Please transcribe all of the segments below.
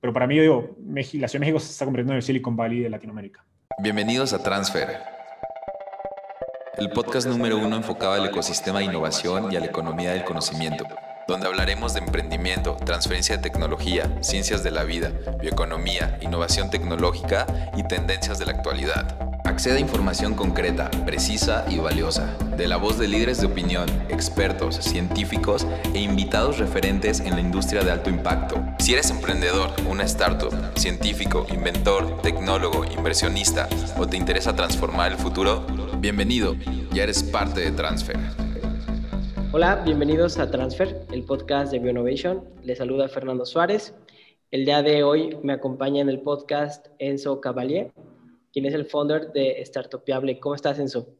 pero para mí, yo digo, la Ciudad de México se está convirtiendo en el Silicon Valley de Latinoamérica. Bienvenidos a Transfer, el podcast número uno enfocado al ecosistema de innovación y a la economía del conocimiento donde hablaremos de emprendimiento, transferencia de tecnología, ciencias de la vida, bioeconomía, innovación tecnológica y tendencias de la actualidad. Acceda a información concreta, precisa y valiosa, de la voz de líderes de opinión, expertos, científicos e invitados referentes en la industria de alto impacto. Si eres emprendedor, una startup, científico, inventor, tecnólogo, inversionista o te interesa transformar el futuro, bienvenido, ya eres parte de Transfer. Hola, bienvenidos a Transfer, el podcast de Bioinnovation. Les saluda Fernando Suárez. El día de hoy me acompaña en el podcast Enzo Cavalier, quien es el founder de Startupiable. ¿Cómo estás, Enzo?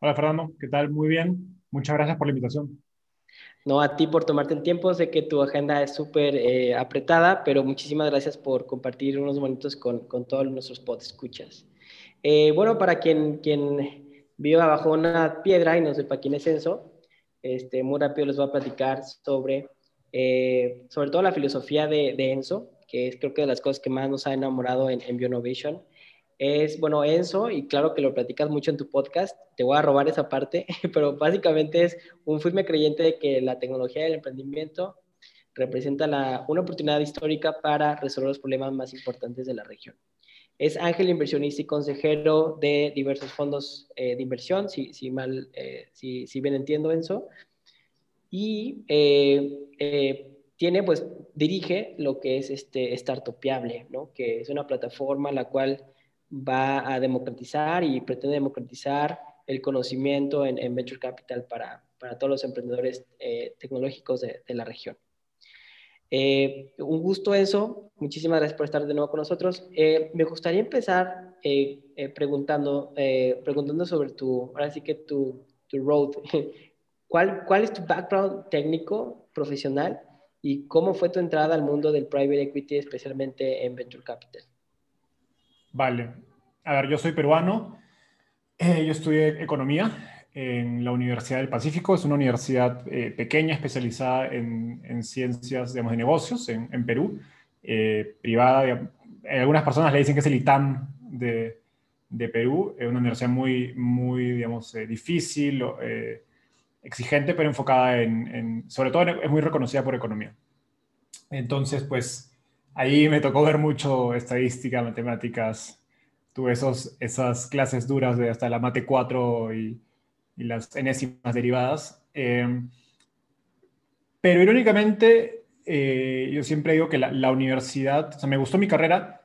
Hola, Fernando. ¿Qué tal? Muy bien. Muchas gracias por la invitación. No, a ti por tomarte el tiempo. Sé que tu agenda es súper eh, apretada, pero muchísimas gracias por compartir unos momentos con, con todos nuestros podescuchas. Eh, bueno, para quien, quien viva bajo una piedra y no sepa quién es Enzo, este, muy rápido les voy a platicar sobre, eh, sobre todo la filosofía de, Enzo, que es creo que de las cosas que más nos ha enamorado en, en Bionovation. Es, bueno, Enzo, y claro que lo platicas mucho en tu podcast, te voy a robar esa parte, pero básicamente es un firme creyente de que la tecnología y el emprendimiento representa la, una oportunidad histórica para resolver los problemas más importantes de la región. Es ángel inversionista y consejero de diversos fondos eh, de inversión, si, si mal, eh, si, si, bien entiendo eso. Y eh, tiene, pues, dirige lo que es este Startupiable, ¿no? Que es una plataforma la cual va a democratizar y pretende democratizar el conocimiento en, Venture Capital para, para, todos los emprendedores tecnológicos de, de la región. Eh, un gusto eso. Muchísimas gracias por estar de nuevo con nosotros. Eh, me gustaría empezar eh, preguntando, preguntando sobre tu, ahora sí que tu, tu road. ¿Cuál, ¿Cuál es tu background técnico, profesional y cómo fue tu entrada al mundo del private equity, especialmente en venture capital? Vale. A ver, yo soy peruano. yo estudié economía en la Universidad del Pacífico. Es una universidad eh, pequeña, especializada en, ciencias de negocios en, Perú, eh, privada. algunas personas le dicen que es el ITAM de, Perú. Es una universidad muy, muy digamos, eh, difícil, exigente, pero enfocada en, sobre todo, es muy reconocida por economía. Entonces, pues ahí me tocó ver mucho estadística, matemáticas. Tuve esos, esas clases duras de hasta la mate 4 y y las enésimas derivadas. Eh, pero irónicamente, eh, yo siempre digo que la, universidad, o sea, me gustó mi carrera,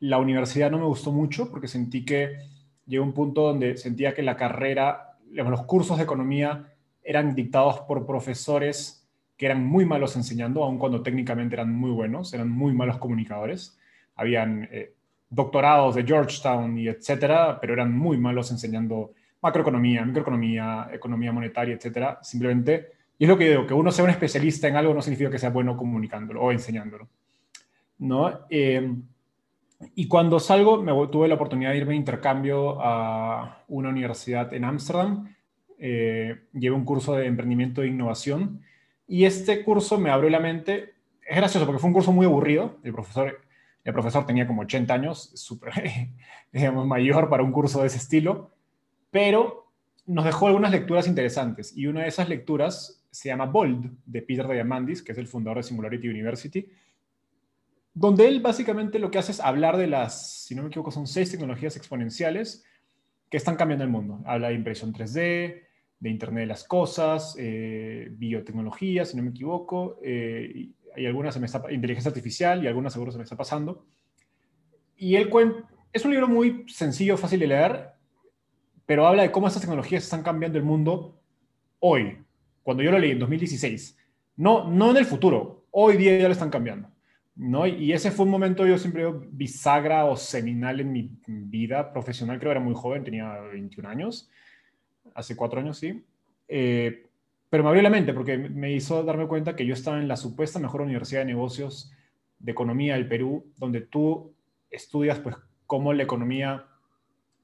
la universidad no me gustó mucho porque sentí que llegó un punto donde sentía que la carrera, los cursos de economía eran dictados por profesores que eran muy malos enseñando, aun cuando técnicamente eran muy buenos, eran muy malos comunicadores. Habían eh, doctorados de Georgetown y etcétera, pero eran muy malos enseñando macroeconomía, microeconomía, economía monetaria, etcétera. Simplemente, y es lo que digo, que uno sea un especialista en algo no significa que sea bueno comunicándolo o enseñándolo. ¿no? Eh, y cuando salgo, tuve la oportunidad de irme de intercambio a una universidad en Ámsterdam. Eh, llevé un curso de emprendimiento e innovación. Y este curso me abrió la mente. Es gracioso porque fue un curso muy aburrido. El profesor, el profesor tenía como 80 años, súper, digamos, mayor para un curso de ese estilo pero nos dejó algunas lecturas interesantes y una de esas lecturas se llama Bold, de Peter Diamandis, que es el fundador de Singularity University, donde él básicamente lo que hace es hablar de las, si no me equivoco, son seis tecnologías exponenciales que están cambiando el mundo. Habla de impresión 3D, de Internet de las Cosas, eh, biotecnología, si no me equivoco, eh, hay algunas, se me inteligencia artificial y algunas seguro se me está pasando. Y él es un libro muy sencillo, fácil de leer, pero habla de cómo estas tecnologías están cambiando el mundo hoy, cuando yo lo leí en 2016. No, no en el futuro, hoy día ya lo están cambiando. ¿no? Y ese fue un momento, yo siempre bisagra o seminal en mi vida profesional, creo que era muy joven, tenía 21 años, hace cuatro años, sí. Eh, pero me abrió la mente porque me hizo darme cuenta que yo estaba en la supuesta mejor universidad de negocios de economía del Perú, donde tú estudias pues cómo la economía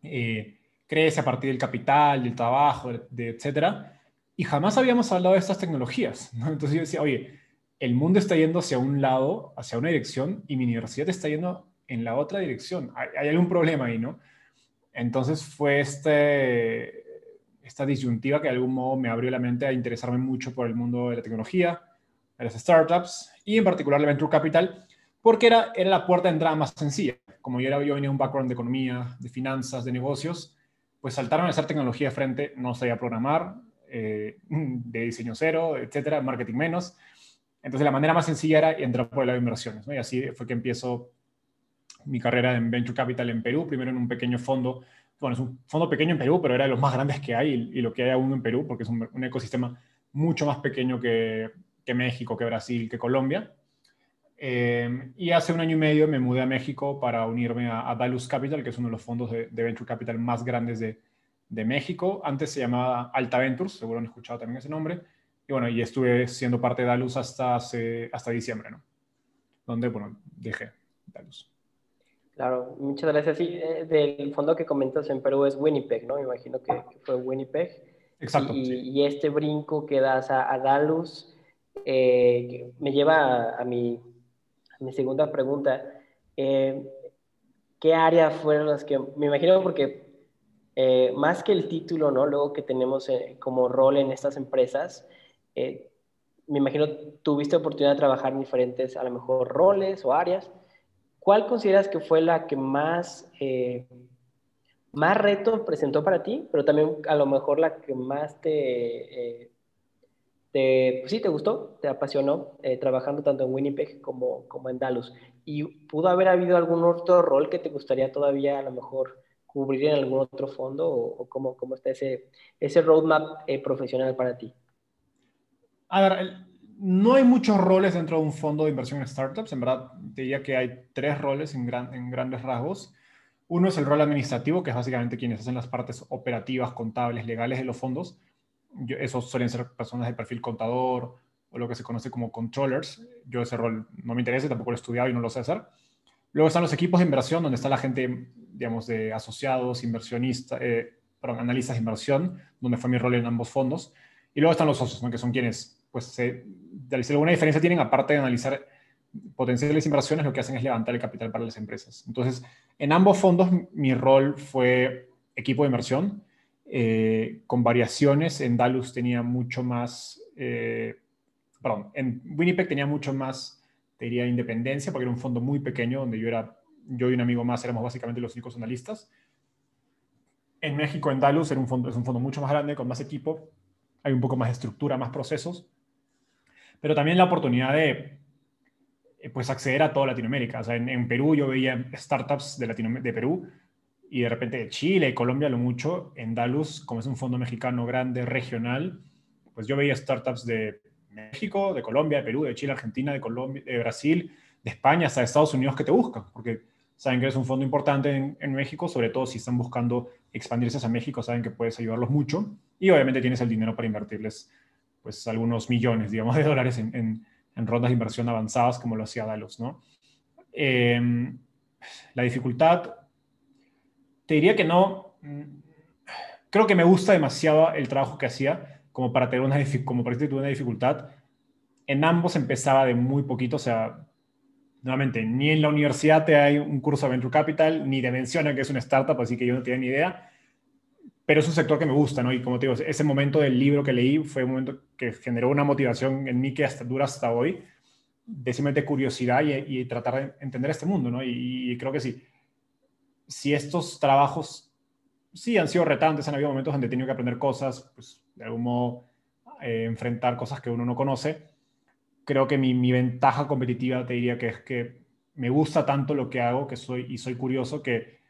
eh, crece a partir del capital, del trabajo, de, etcétera, y jamás habíamos hablado de estas tecnologías. Entonces yo decía, oye, el mundo está yendo hacia un lado, hacia una dirección, y mi universidad está yendo en la otra dirección. Hay, algún problema ahí, ¿no? Entonces fue este, esta disyuntiva que de algún modo me abrió la mente a interesarme mucho por el mundo de la tecnología, de las startups y en particular la venture capital, porque era, era la puerta de entrada más sencilla. Como yo, era, yo venía de un background de economía, de finanzas, de negocios, pues saltaron a hacer tecnología de frente, no sabía programar, eh, de diseño cero, etcétera, marketing menos. Entonces, la manera más sencilla era entrar por el lado de inversiones. Y así fue que empiezo mi carrera en Venture Capital en Perú, primero en un pequeño fondo, bueno, es un fondo pequeño en Perú, pero era de los más grandes que hay y, lo que hay aún en Perú, porque es un, ecosistema mucho más pequeño que, que, México, que Brasil, que Colombia. Eh, y hace un año y medio me mudé a México para unirme a, Dalus Capital, que es uno de los fondos de, Venture Capital más grandes de, de, México. Antes se llamaba Alta Ventures, seguro han escuchado también ese nombre y bueno, y estuve siendo parte de Dalus hasta, hasta diciembre, ¿no? Donde, bueno, dejé. Claro, muchas gracias. Sí, eh, del fondo que comentas en Perú es Winnipeg, ¿no? Me imagino que, fue Winnipeg. Exacto. Y, este brinco que das a, Dalus eh, me lleva a, mi, mi, segunda pregunta. Eh, ¿Qué áreas fueron las que, me imagino porque más que el título, ¿no? Luego que tenemos como rol en estas empresas, eh, me imagino tuviste oportunidad de trabajar en diferentes, a lo mejor, roles o áreas. ¿Cuál consideras que fue la que más, eh, más reto presentó para ti, pero también a lo mejor la que más te, eh, te pues sí, te gustó, te apasionó, trabajando tanto en Winnipeg como, como en Dallas? ¿Y pudo haber habido algún otro rol que te gustaría todavía a lo mejor cubrir en algún otro fondo o, cómo, cómo, está ese, ese roadmap profesional para ti? A ver, no hay muchos roles dentro de un fondo de inversión en startups. En verdad, te diría que hay tres roles en, grandes rasgos. Uno es el rol administrativo, que es básicamente quienes hacen las partes operativas, contables, legales de los fondos. esos suelen ser personas de perfil contador o lo que se conoce como controllers. Yo ese rol no me interesa, tampoco lo he estudiado y no lo sé hacer. Luego están los equipos de inversión, donde está la gente, digamos, de asociados, inversionistas, eh, perdón, analistas de inversión, donde fue mi rol en ambos fondos. Y luego están los socios, que son quienes pues se, de alguna diferencia tienen, aparte de analizar potenciales inversiones, lo que hacen es levantar el capital para las empresas. Entonces, en ambos fondos mi rol fue equipo de inversión, eh, con variaciones. En Dalus tenía mucho más, eh, perdón, en Winnipeg tenía mucho más, te diría, independencia, porque era un fondo muy pequeño, donde yo era, yo y un amigo más éramos básicamente los únicos analistas. En México, en Dalus, era un fondo, es un fondo mucho más grande, con más equipo, hay un poco más de estructura, más procesos pero también la oportunidad de eh, pues acceder a toda Latinoamérica. O sea, en, Perú yo veía startups de, de Perú y de repente de Chile, Colombia lo mucho. En Dalus, como es un fondo mexicano grande, regional, pues yo veía startups de México, de Colombia, de Perú, de Chile, Argentina, de, Colombia, de Brasil, de España, hasta de Estados Unidos que te buscan, porque saben que eres un fondo importante en, en, México, sobre todo si están buscando expandirse a México, saben que puedes ayudarlos mucho y obviamente tienes el dinero para invertirles pues algunos millones, digamos, de dólares en, rondas de inversión avanzadas como lo hacía Dalos, ¿no? Em, la dificultad, te diría que no, mm, creo que me gusta demasiado el trabajo que hacía como para tener una, como para tener una dificultad. En ambos empezaba de muy poquito, o sea, nuevamente, ni en la universidad te hay un curso de Venture Capital, ni te menciona que es una startup, así que yo no tenía ni idea pero es un sector que me gusta, ¿no? Y como te digo, ese momento del libro que leí fue un momento que generó una motivación en mí que hasta, dura hasta hoy, de simplemente curiosidad y, tratar de entender este mundo, ¿no? Y, creo que sí, si estos trabajos sí han sido retantes, han habido momentos donde he tenido que aprender cosas, pues de algún modo eh, enfrentar cosas que uno no conoce, creo que mi, mi ventaja competitiva te diría que es que me gusta tanto lo que hago que soy y soy curioso que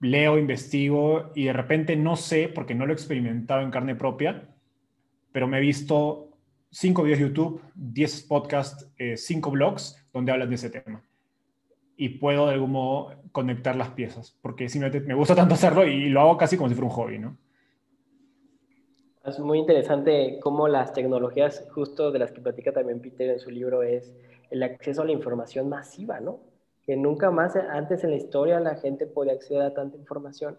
leo, investigo y de repente no sé, porque no lo he experimentado en carne propia, pero me he visto cinco videos de YouTube, 10 podcasts, eh, cinco blogs donde hablan de ese tema. Y puedo de algún modo conectar las piezas, porque simplemente me gusta tanto hacerlo y lo hago casi como si fuera un hobby, ¿no? Es muy interesante cómo las tecnologías, justo de las que platica también Peter en su libro, es el acceso a la información masiva, ¿no? Que nunca más antes en la historia la gente podía acceder a tanta información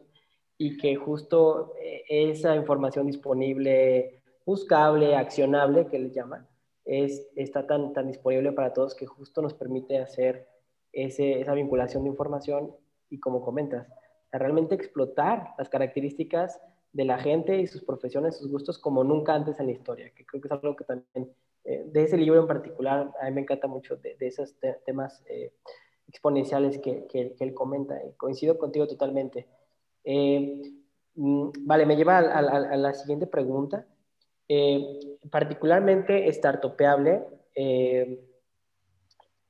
y que justo eh, esa información disponible, buscable, accionable, que le llaman, es, está tan, tan disponible para todos que justo nos permite hacer ese, esa vinculación de información y como comentas, realmente explotar las características de la gente y sus profesiones, sus gustos como nunca antes en la historia, que creo que es algo que también, eh, de ese libro en particular, a mí me encanta mucho de, esos temas eh, exponenciales que, que, él comenta, y coincido contigo totalmente. Eh, mm, vale, me lleva a, a, la siguiente pregunta, particularmente startupeable,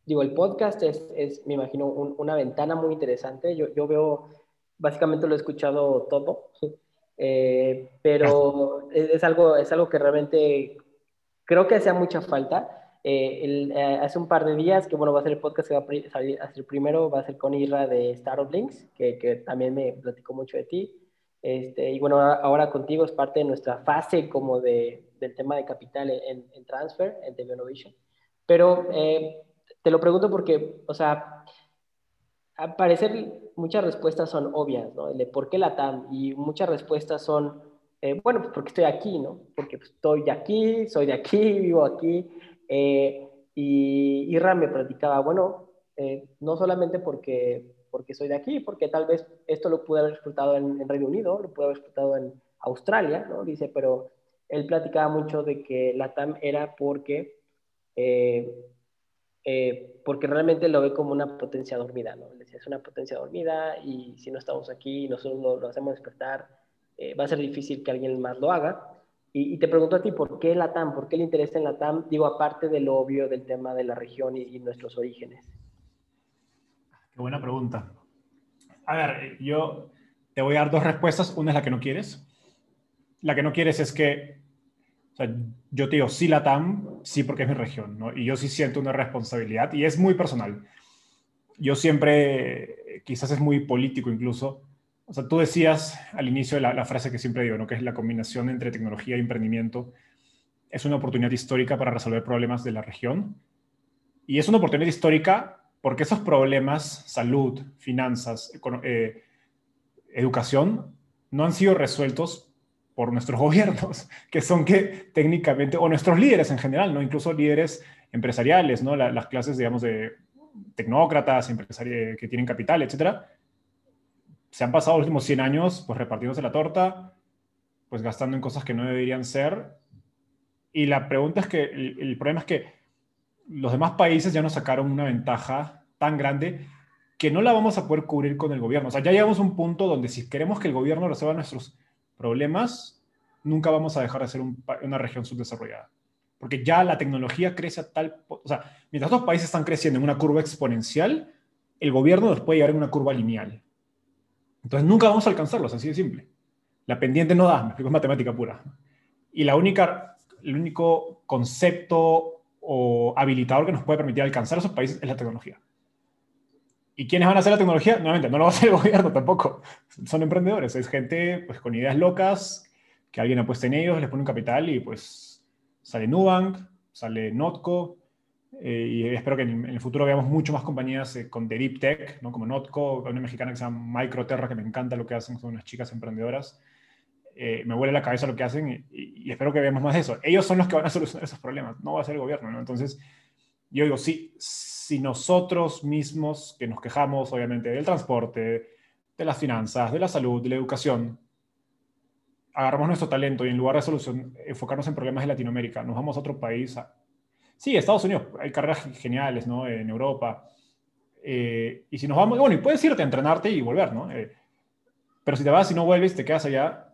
digo, el podcast es, es me imagino, una ventana muy interesante, yo, yo veo, básicamente lo he escuchado todo, eh, pero es, algo, es algo que realmente creo que hacía mucha falta. Eh, eh, hace un par de días, que bueno, va a ser el podcast que va a salir, a primero, va a ser con Irra de Startup Links, que, que también me platicó mucho de ti. Este, y bueno, ahora contigo es parte de nuestra fase como de, del tema de capital en, en transfer, en TV Innovation. Pero te lo pregunto porque, o sea, al parecer muchas respuestas son obvias, ¿no? de por qué la TAM, y muchas respuestas son, eh, bueno, pues porque estoy aquí, ¿no? Porque pues, estoy de aquí, soy de aquí, vivo aquí. Eh, y Irra me platicaba, bueno, eh, no solamente porque, porque soy de aquí, porque tal vez esto lo pude haber explotado en, Reino Unido, lo pude haber explotado en Australia, ¿no? Dice, pero él platicaba mucho de que la TAM era porque eh, porque realmente lo ve como una potencia dormida, ¿no? Es una potencia dormida y si no estamos aquí y nosotros lo, hacemos despertar, eh, va a ser difícil que alguien más lo haga. Y, te pregunto a ti, ¿por qué la TAM? ¿Por qué le interesa en la TAM? Digo, aparte del obvio del tema de la región y, nuestros orígenes. Qué buena pregunta. A ver, yo te voy a dar dos respuestas. Una es la que no quieres. La que no quieres es que yo te digo, sí la TAM, sí porque es mi región, ¿no? Y yo sí siento una responsabilidad y es muy personal. Yo siempre, quizás es muy político incluso, o sea, tú decías al inicio de la, frase que siempre digo, ¿no? Que es la combinación entre tecnología e emprendimiento. Es una oportunidad histórica para resolver problemas de la región. Y es una oportunidad histórica porque esos problemas, salud, finanzas, eh, educación, no han sido resueltos por nuestros gobiernos, que son que técnicamente, o nuestros líderes en general, ¿no? Incluso líderes empresariales, ¿no? las clases, digamos, de tecnócratas, empresarios que tienen capital, etcétera, se han pasado los últimos 100 años, pues, repartiéndose la torta, pues, gastando en cosas que no deberían ser. Y la pregunta es que, el, problema es que los demás países ya nos sacaron una ventaja tan grande que no la vamos a poder cubrir con el gobierno. O sea, ya llegamos a un punto donde si queremos que el gobierno resuelva nuestros problemas, nunca vamos a dejar de ser una región subdesarrollada. Porque ya la tecnología crece a tal... O sea, mientras los países están creciendo en una curva exponencial, el gobierno los puede llevar en una curva lineal. Entonces nunca vamos a alcanzarlos, así de simple. La pendiente no da, me explico, es matemática pura. Y la única, el único concepto o habilitador que nos puede permitir alcanzar esos países es la tecnología. ¿Y quiénes van a hacer la tecnología? Nuevamente, no lo va a hacer el gobierno tampoco. Son emprendedores, es gente pues, con ideas locas, que alguien apuesta en ellos, les pone un capital y pues sale Nubank, sale Notco, eh, y espero que en, el futuro veamos mucho más compañías eh, con Deep Tech, ¿no? como Notco, una mexicana que se llama Microterra, que me encanta lo que hacen, son unas chicas emprendedoras. Eh, me huele la cabeza lo que hacen y, y, espero que veamos más de eso. Ellos son los que van a solucionar esos problemas, no va a ser el gobierno. ¿no? Entonces, yo digo, sí, si nosotros mismos, que nos quejamos obviamente del transporte, de las finanzas, de la salud, de la educación, agarramos nuestro talento y en lugar de solución, enfocarnos en problemas de Latinoamérica, nos vamos a otro país. Sí, Estados Unidos, hay carreras geniales, ¿no? En Europa. Eh, y si nos vamos, bueno, y puedes irte a entrenarte y volver, ¿no? Eh, pero si te vas y no vuelves, te quedas allá,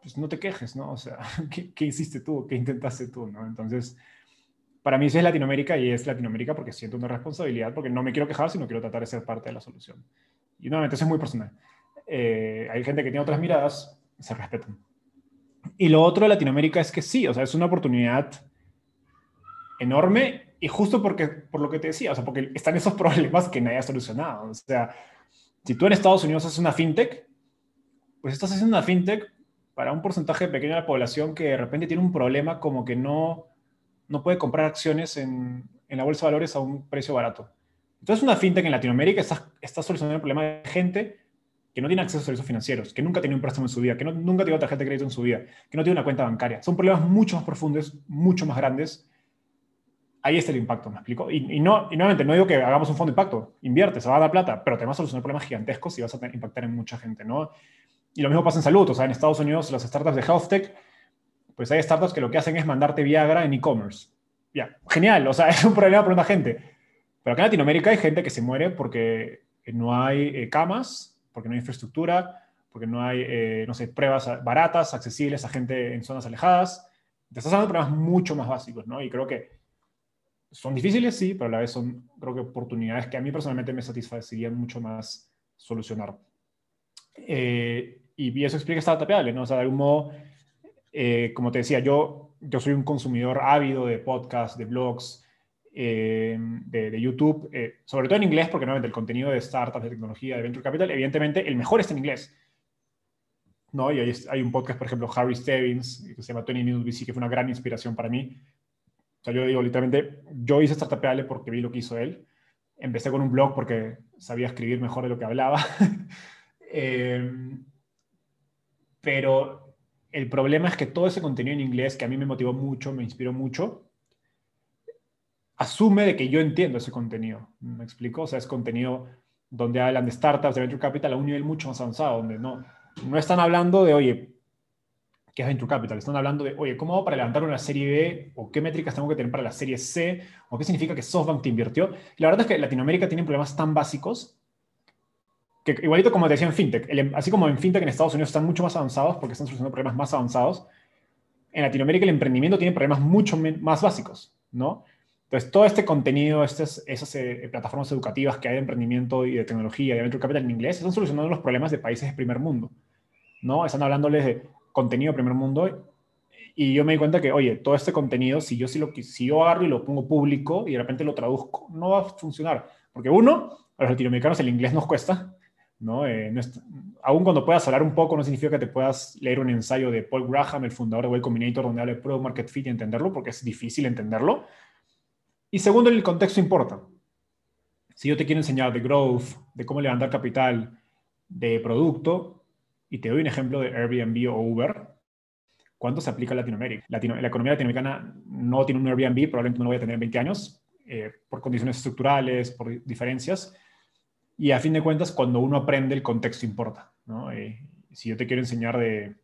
pues no te quejes, ¿no? O sea, ¿qué, qué hiciste tú? ¿Qué intentaste tú? ¿no? Entonces, para mí sí es Latinoamérica y es Latinoamérica porque siento una responsabilidad, porque no me quiero quejar, sino quiero tratar de ser parte de la solución. Y nuevamente, eso es muy personal. Eh, hay gente que tiene otras miradas, se respetan. Y lo otro de Latinoamérica es que sí, o sea, es una oportunidad enorme y justo porque, por lo que te decía, o sea, porque están esos problemas que nadie ha solucionado. O sea, si tú en Estados Unidos haces una fintech, pues estás haciendo una fintech para un porcentaje pequeño de la población que de repente tiene un problema como que no no puede comprar acciones en, la bolsa de valores a un precio barato. Entonces, una fintech en Latinoamérica está, está solucionando el problema de gente que no tiene acceso a servicios financieros, que nunca tiene un préstamo en su vida, que nunca tiene tarjeta de crédito en su vida, que no tiene una cuenta bancaria. Son problemas mucho más profundos, mucho más grandes, ahí está el impacto, ¿me explico? Y, no, y nuevamente, no digo que hagamos un fondo de impacto, invierte, se va a dar plata, pero te vas a solucionar problemas gigantescos y vas a impactar en mucha gente, ¿no? Y lo mismo pasa en salud, o sea, en Estados Unidos las startups de health tech, pues hay startups que lo que hacen es mandarte Viagra en e-commerce. Ya, genial, o sea, es un problema para una gente. Pero acá en Latinoamérica hay gente que se muere porque no hay eh, camas, porque no hay infraestructura, porque no hay, eh, no sé, pruebas baratas, accesibles a gente en zonas alejadas. Te estás hablando de problemas mucho más básicos, ¿no? Y creo que son difíciles, sí, pero a la vez son, creo que oportunidades que a mí personalmente me satisfacerían mucho más solucionar. Eh, y eso explica esta tapeable, ¿no? O sea, de algún modo, eh, como te decía, yo, yo soy un consumidor ávido de podcasts, de blogs, eh, de, YouTube, sobre todo en inglés, porque nuevamente el contenido de startups, de tecnología, de venture capital, evidentemente el mejor está en inglés. ¿no? Y hay, hay un podcast, por ejemplo, Harry Stebbins, que se llama 20 Minutes VC, que fue una gran inspiración para mí, o sea, yo digo literalmente, yo hice Startupeable porque vi lo que hizo él. Empecé con un blog porque sabía escribir mejor de lo que hablaba. Em, pero el problema es que todo ese contenido en inglés, que a mí me motivó mucho, me inspiró mucho, asume de que yo entiendo ese contenido. ¿Me explico? O sea, es contenido donde hablan de startups, de venture capital a un nivel mucho más avanzado, donde no, no están hablando de, oye, que es Venture Capital. Están hablando de, oye, ¿cómo hago para levantar una serie B? ¿O qué métricas tengo que tener para la serie C? ¿O qué significa que SoftBank te invirtió? Y la verdad es que Latinoamérica tiene problemas tan básicos que, igualito como te decía en FinTech, así como en FinTech en Estados Unidos están mucho más avanzados porque están solucionando problemas más avanzados, en Latinoamérica el emprendimiento tiene problemas mucho más básicos, ¿no? Entonces, todo este contenido, estas, esas eh, plataformas educativas que hay de emprendimiento y de tecnología de venture capital en inglés, están solucionando los problemas de países de primer mundo, ¿no? Están hablándoles de contenido primer mundo y yo me di cuenta que, oye, todo este contenido, si yo, si lo, si yo agarro y lo pongo público y de repente lo traduzco, no va a funcionar. Porque uno, a los latinoamericanos el inglés nos cuesta, ¿no? Eh, aún cuando puedas hablar un poco, no significa que te puedas leer un ensayo de Paul Graham, el fundador de Way Combinator, donde habla de Product Market Fit y entenderlo, porque es difícil entenderlo. Y segundo, el contexto importa. Si yo te quiero enseñar de growth, de cómo levantar capital, de producto, y te doy un ejemplo de Airbnb o Uber. ¿Cuánto se aplica a Latinoamérica? Latino, la economía latinoamericana no tiene un Airbnb, probablemente no lo voy a tener en 20 años, eh, por condiciones estructurales, por diferencias. Y a fin de cuentas, cuando uno aprende, el contexto importa. Eh, si yo te quiero enseñar de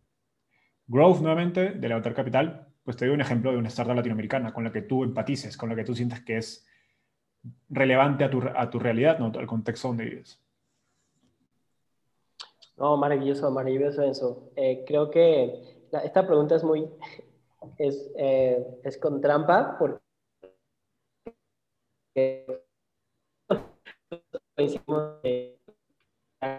growth nuevamente, de levantar capital, pues te doy un ejemplo de una startup latinoamericana con la que tú empatices, con la que tú sientes que es relevante a tu, a tu realidad, ¿no? al contexto donde vives. No, maravilloso, maravilloso eso. Eh, creo que esta pregunta es muy, es, eh, es con trampa porque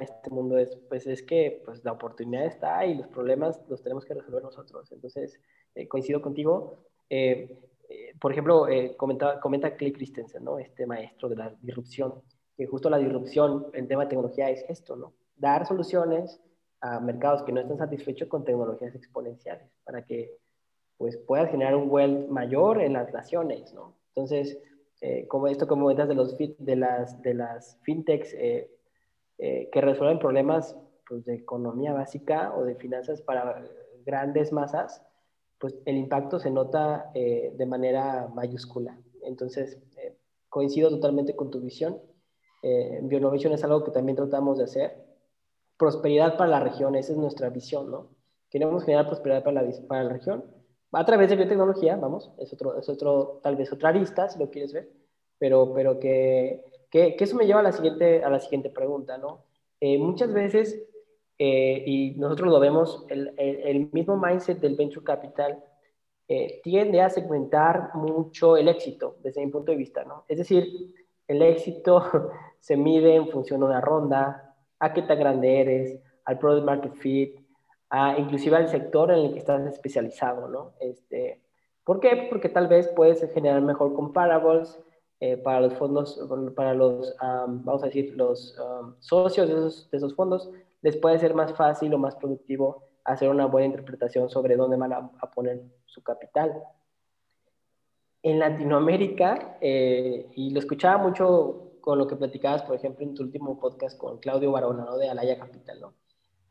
este mundo es, pues es que pues la oportunidad está y los problemas los tenemos que resolver nosotros. Entonces, eh, coincido contigo. por ejemplo, comenta, comenta Clay Christensen, ¿no? Este maestro de la disrupción, que justo la disrupción en tema de tecnología es esto, ¿no? Dar soluciones a mercados que no están satisfechos con tecnologías exponenciales para que pues puedas generar un wealth mayor en las naciones, ¿no? Entonces, eh, como esto como comentas de, los, de, las, de las fintechs eh, eh, que resuelven problemas pues, de economía básica o de finanzas para grandes masas, pues el impacto se nota de manera mayúscula. Entonces, coincido totalmente con tu visión. Bionovation es algo que también tratamos de hacer prosperidad para la región, esa es nuestra visión, ¿no? Queremos generar prosperidad para la, para la región a través de biotecnología, vamos, es otro, es otro, tal vez otra arista, si lo quieres ver, pero, pero que, que, eso me lleva a la siguiente, a la siguiente pregunta, ¿no? Eh, muchas veces, eh, y nosotros lo vemos, el, el, mismo mindset del venture capital eh, tiende a segmentar mucho el éxito, desde mi punto de vista, ¿no? Es decir, el éxito se mide en función de una ronda, a qué tan grande eres, al product market fit, a inclusive al sector en el que estás especializado, ¿no? Este, ¿Por qué? Porque tal vez puedes generar mejor comparables eh, para los fondos, para los, vamos a decir, los socios de esos, de esos, fondos, les puede ser más fácil o más productivo hacer una buena interpretación sobre dónde van a, poner su capital. En Latinoamérica, eh, y lo escuchaba mucho con lo que platicabas, por ejemplo, en tu último podcast con Claudio Barona, ¿no? De Alaya Capital, ¿no?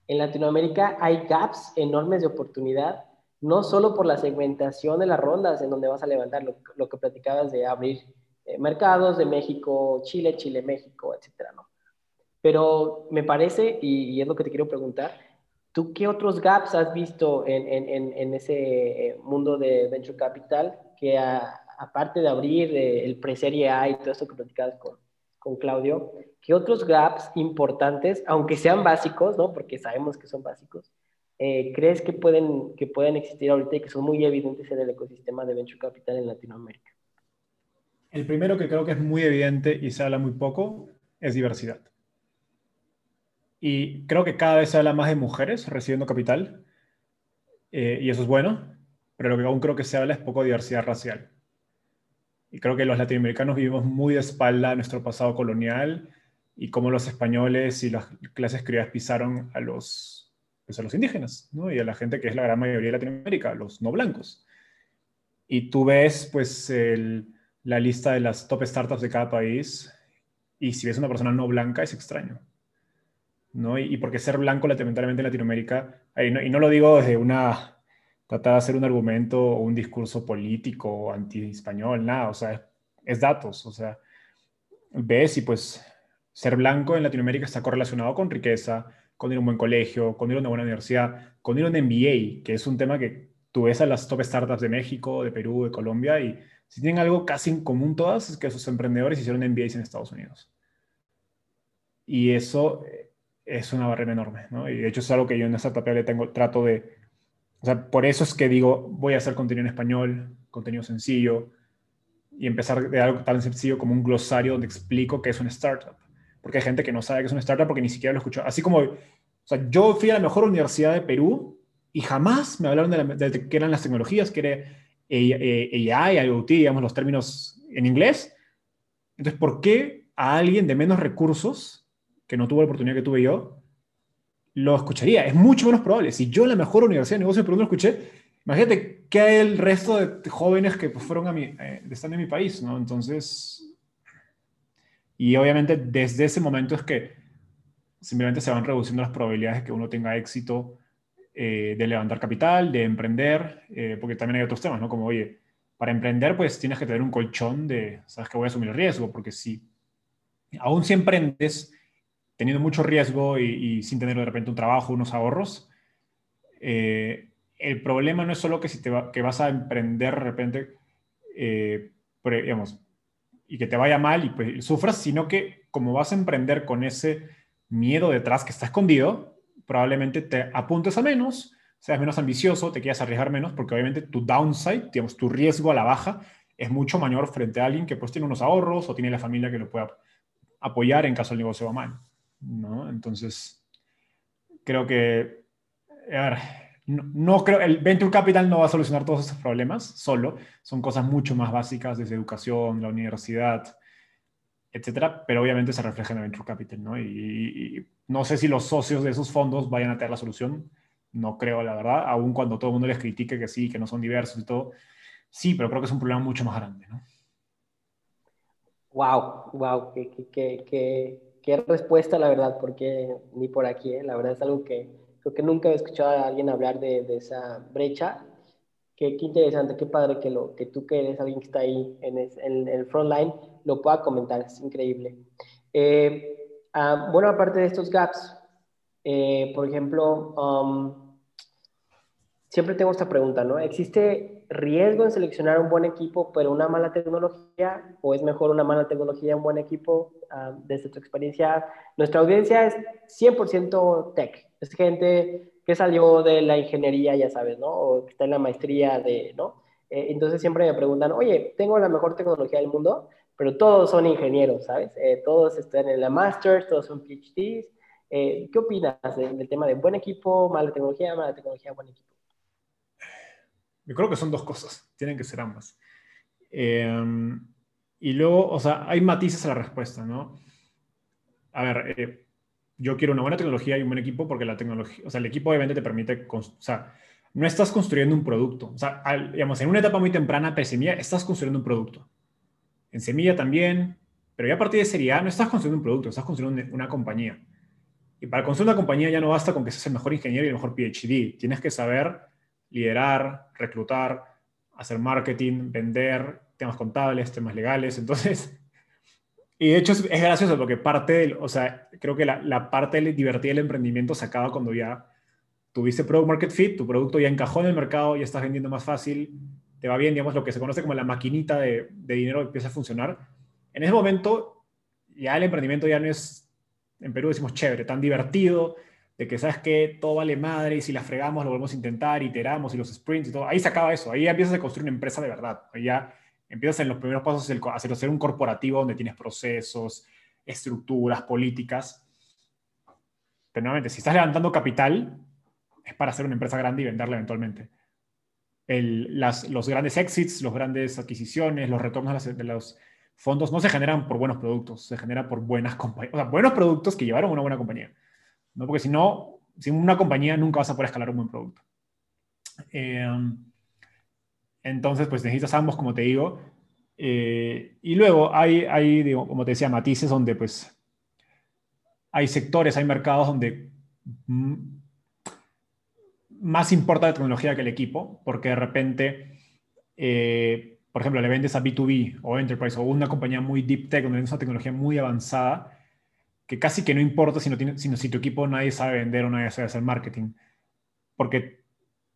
En Latinoamérica hay gaps enormes de oportunidad no solo por la segmentación de las rondas en donde vas a levantar lo, que platicabas de abrir eh, mercados de México, Chile, Chile, México, etcétera, ¿no? Pero me parece, y, es lo que te quiero preguntar, ¿tú qué otros gaps has visto en, en, en ese eh, mundo de venture capital que aparte de abrir eh, el pre-serie A y todo esto que platicabas con, con Claudio, ¿qué otros gaps importantes, aunque sean básicos, ¿no? porque sabemos que son básicos, eh, crees que pueden, que pueden existir ahorita y que son muy evidentes en el ecosistema de Venture Capital en Latinoamérica? El primero que creo que es muy evidente y se habla muy poco es diversidad. Y creo que cada vez se habla más de mujeres recibiendo capital, eh, y eso es bueno, pero lo que aún creo que se habla es poco diversidad racial. Y creo que los latinoamericanos vivimos muy de espalda a nuestro pasado colonial y cómo los españoles y las clases criadas pisaron a los, pues a los indígenas, ¿no? Y a la gente que es la gran mayoría de Latinoamérica, los no blancos. Y tú ves, pues, la lista de las top startups de cada país y si ves una persona no blanca es extraño. ¿no? Y, porque ser blanco lamentablemente en Latinoamérica, y no, y no lo digo desde una tratar de hacer un argumento o un discurso político anti-español, nada, o sea, es, datos, o sea, ves y pues ser blanco en Latinoamérica está correlacionado con riqueza, con ir a un buen colegio, con ir a una buena universidad, con ir a un MBA, que es un tema que tú ves a las top startups de México, de Perú, de Colombia, y si tienen algo casi en común todas, es que sus emprendedores hicieron MBAs en Estados Unidos. Y eso eh, es una barrera enorme, ¿no? Y de hecho es algo que yo en esta etapa le tengo, trato de o sea, por eso es que digo, voy a hacer contenido en español, contenido sencillo, y empezar de algo tan sencillo como un glosario donde explico qué es una startup. Porque hay gente que no sabe qué es una startup porque ni siquiera lo escuchó. Así como, o sea, yo fui a la mejor universidad de Perú y jamás me hablaron de, de, qué eran las tecnologías, que era AI, IoT, digamos, los términos en inglés. Entonces, ¿por qué a alguien de menos recursos, que no tuvo la oportunidad que tuve yo, lo escucharía. Es mucho menos probable. Si yo en la mejor universidad de negocios pero no lo escuché, imagínate hay el resto de jóvenes que pues, fueron a mi, eh, están en mi país, ¿no? Entonces, y obviamente desde ese momento es que simplemente se van reduciendo las probabilidades de que uno tenga éxito eh, de levantar capital, de emprender, eh, porque también hay otros temas, ¿no? Como, oye, para emprender, pues tienes que tener un colchón de, sabes que voy a asumir riesgo, porque si, aún si emprendes, teniendo mucho riesgo y, sin tener de repente un trabajo, unos ahorros, eh, el problema no es solo que, si te que vas a emprender de repente, eh, digamos, y que te vaya mal y pues, sufras, sino que como vas a emprender con ese miedo detrás que está escondido, probablemente te apuntes a menos, seas menos ambicioso, te quieras arriesgar menos, porque obviamente tu downside, digamos, tu riesgo a la baja es mucho mayor frente a alguien que pues tiene unos ahorros o tiene la familia que lo pueda apoyar en caso el negocio va mal. ¿No? Entonces, creo que, no, creo, el Venture Capital no va a solucionar todos esos problemas solo, son cosas mucho más básicas desde educación, la universidad, etcétera, pero obviamente se refleja en el Venture Capital, ¿no? Y, no sé si los socios de esos fondos vayan a tener la solución, no creo, la verdad, aun cuando todo el mundo les critique que sí, que no son diversos y todo, sí, pero creo que es un problema mucho más grande, ¿no? Wow, wow, qué, qué respuesta, la verdad, porque ni por aquí, ¿eh? la verdad es algo que creo que nunca he escuchado a alguien hablar de, de esa brecha. Qué, qué, interesante, qué padre que, lo, que tú que eres alguien que está ahí en, en, el front line lo pueda comentar, es increíble. Eh, ah, bueno, aparte de estos gaps, eh, por ejemplo, um, siempre tengo esta pregunta, ¿no? ¿Existe riesgo en seleccionar un buen equipo pero una mala tecnología? ¿O es mejor una mala tecnología un buen equipo? Uh, desde tu experiencia, nuestra audiencia es 100% tech. Es gente que salió de la ingeniería, ya sabes, ¿no? O que está en la maestría de, ¿no? Eh, entonces siempre me preguntan, oye, tengo la mejor tecnología del mundo, pero todos son ingenieros, ¿sabes? Eh, todos están en la master, todos son PhDs. Eh, ¿Qué opinas del tema de buen equipo, mala tecnología, mala tecnología, buen equipo? Yo creo que son dos cosas, tienen que ser ambas. Em, y luego, o sea, hay matices a la respuesta, ¿no? A ver, eh, yo quiero una buena tecnología y un buen equipo porque la tecnología, o sea, el equipo obviamente te permite, o sea, no estás construyendo un producto. O sea, digamos, en una etapa muy temprana, pre-semilla, estás construyendo un producto. En semilla también, pero ya a partir de serie no estás construyendo un producto, estás construyendo una compañía. Y para construir una compañía ya no basta con que seas el mejor ingeniero y el mejor PhD. Tienes que saber liderar, reclutar, hacer marketing, vender, temas contables, temas legales. Entonces, y de hecho es, gracioso porque parte del, o sea, creo que la, la parte divertida del emprendimiento se acaba cuando ya tuviste product market fit, tu producto ya encajó en el mercado, ya estás vendiendo más fácil, te va bien, digamos, lo que se conoce como la maquinita de, de dinero empieza a funcionar. En ese momento, ya el emprendimiento ya no es, en Perú decimos chévere, tan divertido, de que sabes que todo vale madre y si la fregamos lo volvemos a intentar, iteramos y los sprints y todo. Ahí se acaba eso, ahí empiezas a construir una empresa de verdad. Ahí ya empiezas en los primeros pasos a hacer un corporativo donde tienes procesos, estructuras, políticas. Pero nuevamente, si estás levantando capital, es para hacer una empresa grande y venderla eventualmente. los grandes exits, las grandes adquisiciones, los retornos de, los fondos no se generan por buenos productos, se generan por buenas compañías, o sea, buenos productos que llevaron a una buena compañía. ¿No? Porque si no, sin una compañía nunca vas a poder escalar un buen producto. Eh, entonces, pues necesitas ambos, como te digo. Eh, y luego hay, hay como te decía, matices donde pues hay sectores, hay mercados donde más importa la tecnología que el equipo, porque de repente, eh, por ejemplo, le vendes a B2B o Enterprise o una compañía muy deep tech donde tienes una tecnología muy avanzada, que casi que no importa si, no tiene, sino si tu equipo nadie sabe vender o nadie sabe hacer marketing. Porque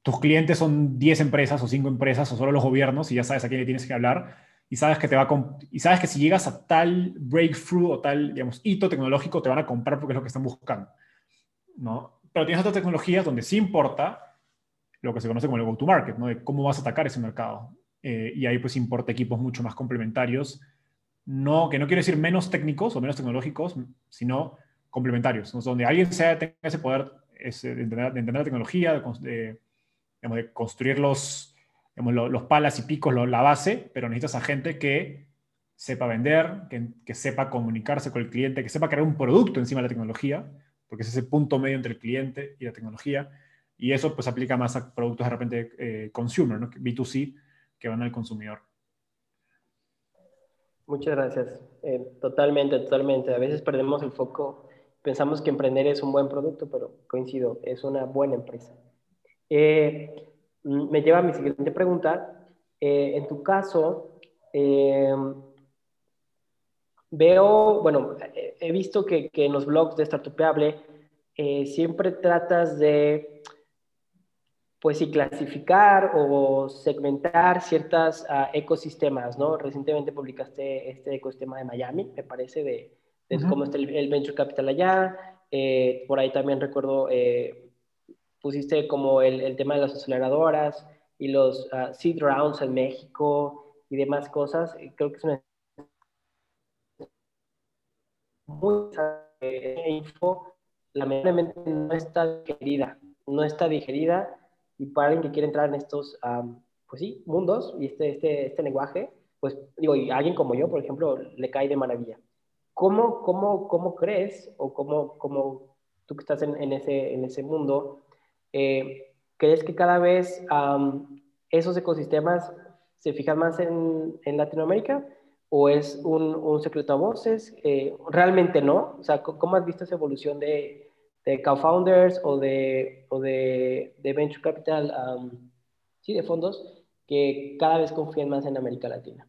tus clientes son 10 empresas o 5 empresas o solo los gobiernos y ya sabes a quién le tienes que hablar y sabes que te va y sabes que si llegas a tal breakthrough o tal, digamos, hito tecnológico te van a comprar porque es lo que están buscando. ¿no? Pero tienes otras tecnologías donde sí importa lo que se conoce como el go-to-market, ¿no? de cómo vas a atacar ese mercado. Eh, y ahí pues importa equipos mucho más complementarios no, que no quiero decir menos técnicos o menos tecnológicos, sino complementarios, donde alguien sea, tenga ese poder de, entender, la tecnología, de, construir los, los, palas y picos, la base, pero necesitas a gente que sepa vender, que, sepa comunicarse con el cliente, que sepa crear un producto encima de la tecnología, porque es ese punto medio entre el cliente y la tecnología, y eso pues aplica más a productos de repente eh, consumer, ¿no? B2C, que van al consumidor. Muchas gracias. Eh, totalmente, totalmente. A veces perdemos el foco. Pensamos que emprender es un buen producto, pero coincido, es una buena empresa. Eh, me lleva a mi siguiente pregunta. Eh, en tu caso, veo, bueno, he visto que, que, en los blogs de Startupeable siempre tratas de pues sí, clasificar o segmentar ciertos ah, ecosistemas, ¿no? Recientemente publicaste este ecosistema de Miami, me parece, de, cómo está el, venture capital allá. Eh, por ahí también recuerdo, eh, pusiste como el, tema de las aceleradoras y los uh, seed rounds en México y demás cosas. Creo que es una muy info, lamentablemente no está digerida, no está digerida y para alguien que quiere entrar en estos, pues sí, mundos y este, este, este lenguaje, pues digo, y alguien como yo, por ejemplo, le cae de maravilla. ¿Cómo, cómo, cómo crees o cómo, cómo tú que estás en, en ese, en ese mundo, eh, crees que cada vez esos ecosistemas se fijan más en, en Latinoamérica? ¿O es un, un secreto a voces? Eh, realmente no. O sea, ¿cómo has visto esa evolución de, de co-founders o de, o de, de venture capital, sí, de fondos, que cada vez confían más en América Latina.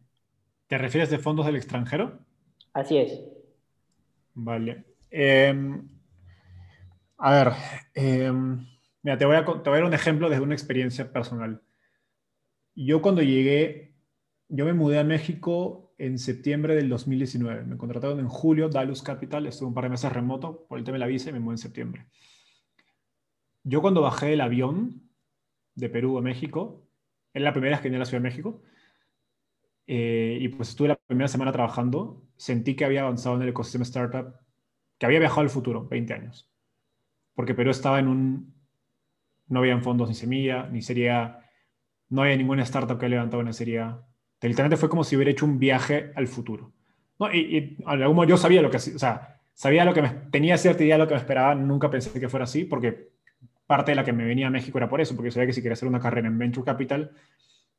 ¿Te refieres de fondos del extranjero? Así es. Vale. Em, a ver, em, mira, te voy, a, te voy a dar un ejemplo desde una experiencia personal. Yo cuando llegué, yo me mudé a México en septiembre del 2019. Me contrataron en julio, Dalus Capital, estuve un par de meses remoto por el tema de la visa y me mudé en septiembre. Yo cuando bajé el avión de Perú a México, era la primera vez que vine a la Ciudad de México, eh, y pues estuve la primera semana trabajando, sentí que había avanzado en el ecosistema startup, que había viajado al futuro, 20 años. Porque Perú estaba en un... No habían fondos ni semilla, ni sería... No había ninguna startup que levantado una serie Literalmente fue como si hubiera hecho un viaje al futuro. ¿no? Y, y algún modo yo sabía lo que, o sea, sabía lo que me, tenía cierta idea de lo que me esperaba, nunca pensé que fuera así, porque parte de la que me venía a México era por eso, porque sabía que si quería hacer una carrera en Venture Capital,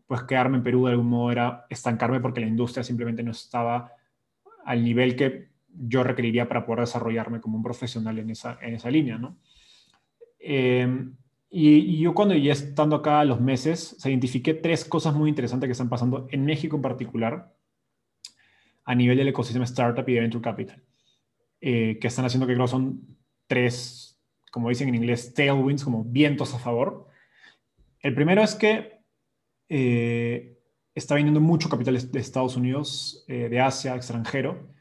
pues quedarme en Perú de algún modo era estancarme porque la industria simplemente no estaba al nivel que yo requeriría para poder desarrollarme como un profesional en esa, en esa línea, ¿no? Eh, Y, yo cuando ya estando acá los meses, se identifiqué tres cosas muy interesantes que están pasando en México en particular a nivel del ecosistema startup y de venture capital, eh, que están haciendo que creo son tres, como dicen en inglés, tailwinds, como vientos a favor. El primero es que eh, está viniendo mucho capital de Estados Unidos, eh, de Asia, extranjero,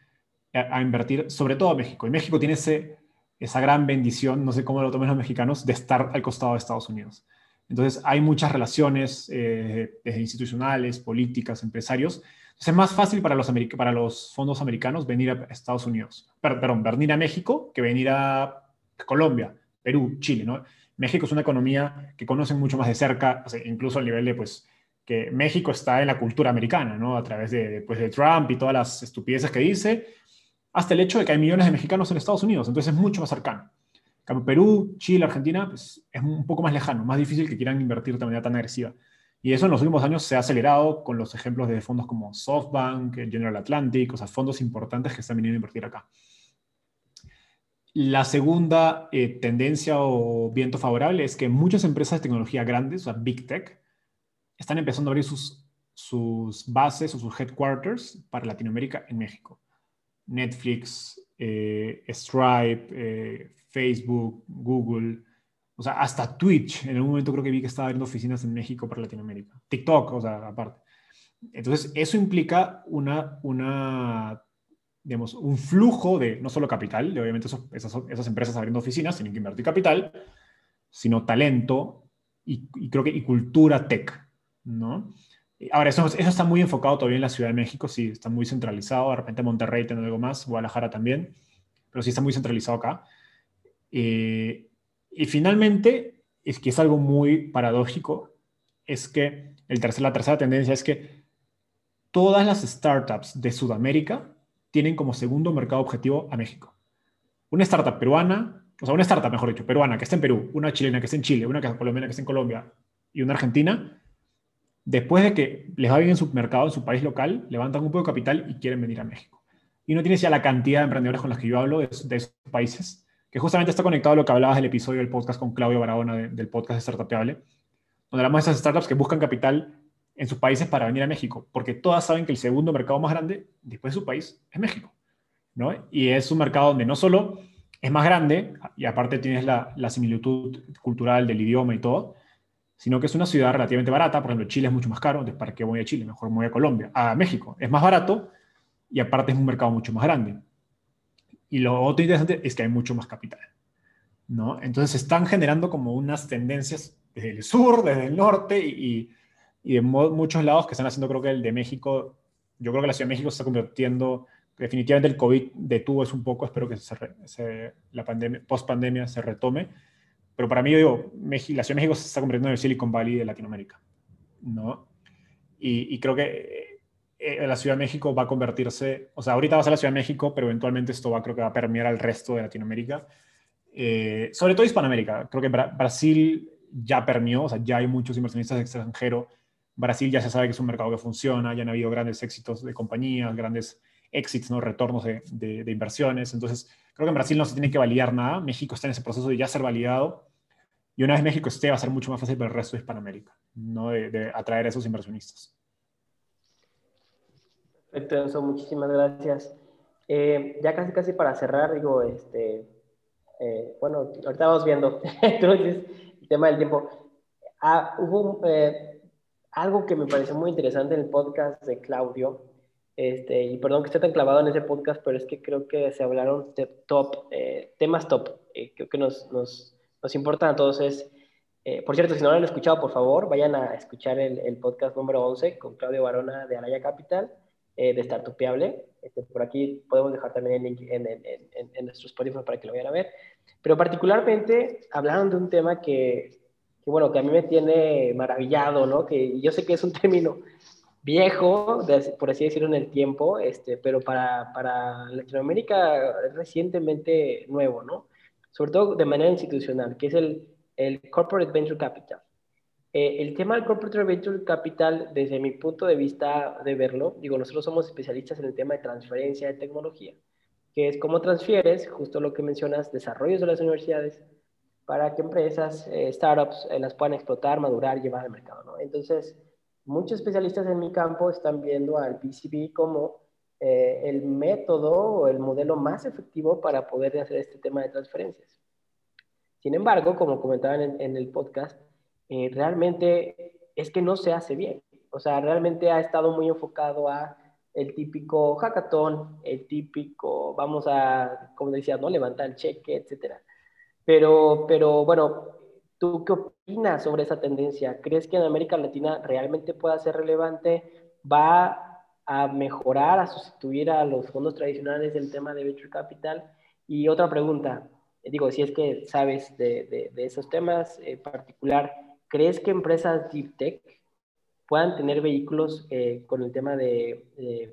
a, a, invertir, sobre todo a México. Y México tiene ese esa gran bendición, no sé cómo lo tomen los mexicanos, de estar al costado de Estados Unidos. Entonces, hay muchas relaciones eh, institucionales, políticas, empresarios. Entonces, es más fácil para los, para los fondos americanos venir a Estados Unidos, perdón, venir a México que venir a Colombia, Perú, Chile, ¿no? México es una economía que conocen mucho más de cerca, incluso al nivel de, pues, que México está en la cultura americana, ¿no? A través de, pues, de Trump y todas las estupideces que dice, hasta el hecho de que hay millones de mexicanos en Estados Unidos, entonces es mucho más cercano. Perú, Chile, Argentina, pues es un poco más lejano, más difícil que quieran invertir de manera tan agresiva. Y eso en los últimos años se ha acelerado con los ejemplos de fondos como SoftBank, General Atlantic, o sea, fondos importantes que están viniendo a invertir acá. La segunda eh, tendencia o viento favorable es que muchas empresas de tecnología grandes, o sea, Big Tech, están empezando a abrir sus, sus bases o sus headquarters para Latinoamérica en México. Netflix, eh, Stripe, eh, Facebook, Google, o sea, hasta Twitch. En algún momento creo que vi que estaba abriendo oficinas en México para Latinoamérica. TikTok, o sea, aparte. Entonces, eso implica una, una digamos, un flujo de no solo capital, de obviamente esas, esas, empresas abriendo oficinas tienen que invertir capital, sino talento y, y creo que y cultura tech, ¿no? Ahora, eso, eso está muy enfocado todavía en la Ciudad de México, sí, está muy centralizado. De repente Monterrey tiene algo más, Guadalajara también, pero sí está muy centralizado acá. Eh, y finalmente, es que es algo muy paradójico, es que el tercer, la tercera tendencia es que todas las startups de Sudamérica tienen como segundo mercado objetivo a México. Una startup peruana, o sea, una startup, mejor dicho, peruana que está en Perú, una chilena que está en Chile, una colombiana que está en Colombia y una argentina, después de que les va bien en su mercado, en su país local, levantan un poco de capital y quieren venir a México. Y no tienes ya la cantidad de emprendedores con los que yo hablo de, esos países, que justamente está conectado a lo que hablabas del episodio del podcast con Claudio Barahona del podcast de Startupeable, donde hablamos de esas startups que buscan capital en sus países para venir a México, porque todas saben que el segundo mercado más grande después de su país es México. ¿no? Y es un mercado donde no solo es más grande, y aparte tienes la similitud cultural del idioma y todo, sino que es una ciudad relativamente barata. Por ejemplo, Chile es mucho más caro, entonces ¿para qué voy a Chile? Mejor voy a Colombia, a México. Es más barato y aparte es un mercado mucho más grande. Y lo otro interesante es que hay mucho más capital. ¿no? Entonces se están generando como unas tendencias desde el sur, desde el norte y, y de muchos lados que están haciendo, creo que el de México, yo creo que la Ciudad de México se está convirtiendo, definitivamente el COVID detuvo eso un poco, espero que se, la pandemia, post pandemia se retome pero para mí, yo digo, México, la Ciudad de México se está convirtiendo en el Silicon Valley de Latinoamérica, ¿no? Y, creo que eh, la Ciudad de México va a convertirse, o sea, ahorita va a ser la Ciudad de México, pero eventualmente esto va, creo que va a permear al resto de Latinoamérica, eh, sobre todo Hispanoamérica. Creo que Brasil ya permeó, o sea, ya hay muchos inversionistas extranjeros. Brasil ya se sabe que es un mercado que funciona, ya han habido grandes éxitos de compañías, grandes éxitos, ¿no? retornos de, de inversiones. Entonces, creo que en Brasil no se tiene que validar nada. México está en ese proceso de ya ser validado y una vez México esté, va a ser mucho más fácil para el resto de Hispanoamérica, ¿no? de, atraer a esos inversionistas. Perfecto, Enzo, muchísimas gracias. Eh, ya casi, casi para cerrar, digo, este, eh, bueno, ahorita vamos viendo, entonces, el tema del tiempo. Ah, hubo eh, algo que me pareció muy interesante en el podcast de Claudio, este, y perdón que esté tan clavado en ese podcast, pero es que creo que se hablaron de top, temas top, creo que nos nos importan a todos es, eh, por cierto, si no lo han escuchado, por favor, vayan a escuchar el, el podcast número 11 con Claudio Barona de Araya Capital, eh, de Startupiable. Este, por aquí podemos dejar también el link en, en, en, en, nuestros podcasts para que lo vayan a ver. Pero particularmente hablaron de un tema que, que, bueno, que a mí me tiene maravillado, ¿no? Que yo sé que es un término viejo, por así decirlo, en el tiempo, este, pero para, para Latinoamérica recientemente nuevo, ¿no? Sobre todo de manera institucional, que es el, el Corporate Venture Capital. Eh, el tema del Corporate Venture Capital, desde mi punto de vista de verlo, digo, nosotros somos especialistas en el tema de transferencia de tecnología, que es cómo transfieres, justo lo que mencionas, desarrollos de las universidades para que empresas, eh, startups, eh, las puedan explotar, madurar llevar al mercado. ¿no? Entonces, muchos especialistas en mi campo están viendo al PCB como eh, el método o el modelo más efectivo para poder hacer este tema de transferencias. Sin embargo, como comentaban en, en el podcast, realmente es que no se hace bien. O sea, realmente ha estado muy enfocado a el típico hackathon, el típico, vamos a, como decía, ¿no? Levantar el cheque, etcétera. Pero, pero bueno, ¿tú qué opinas sobre esa tendencia? ¿Crees que en América Latina realmente pueda ser relevante? ¿Va a mejorar, a sustituir a los fondos tradicionales del tema de venture capital? Y otra pregunta, digo, si es que sabes de, de, esos temas en particular, ¿crees que empresas deep tech puedan tener vehículos eh, con el tema de,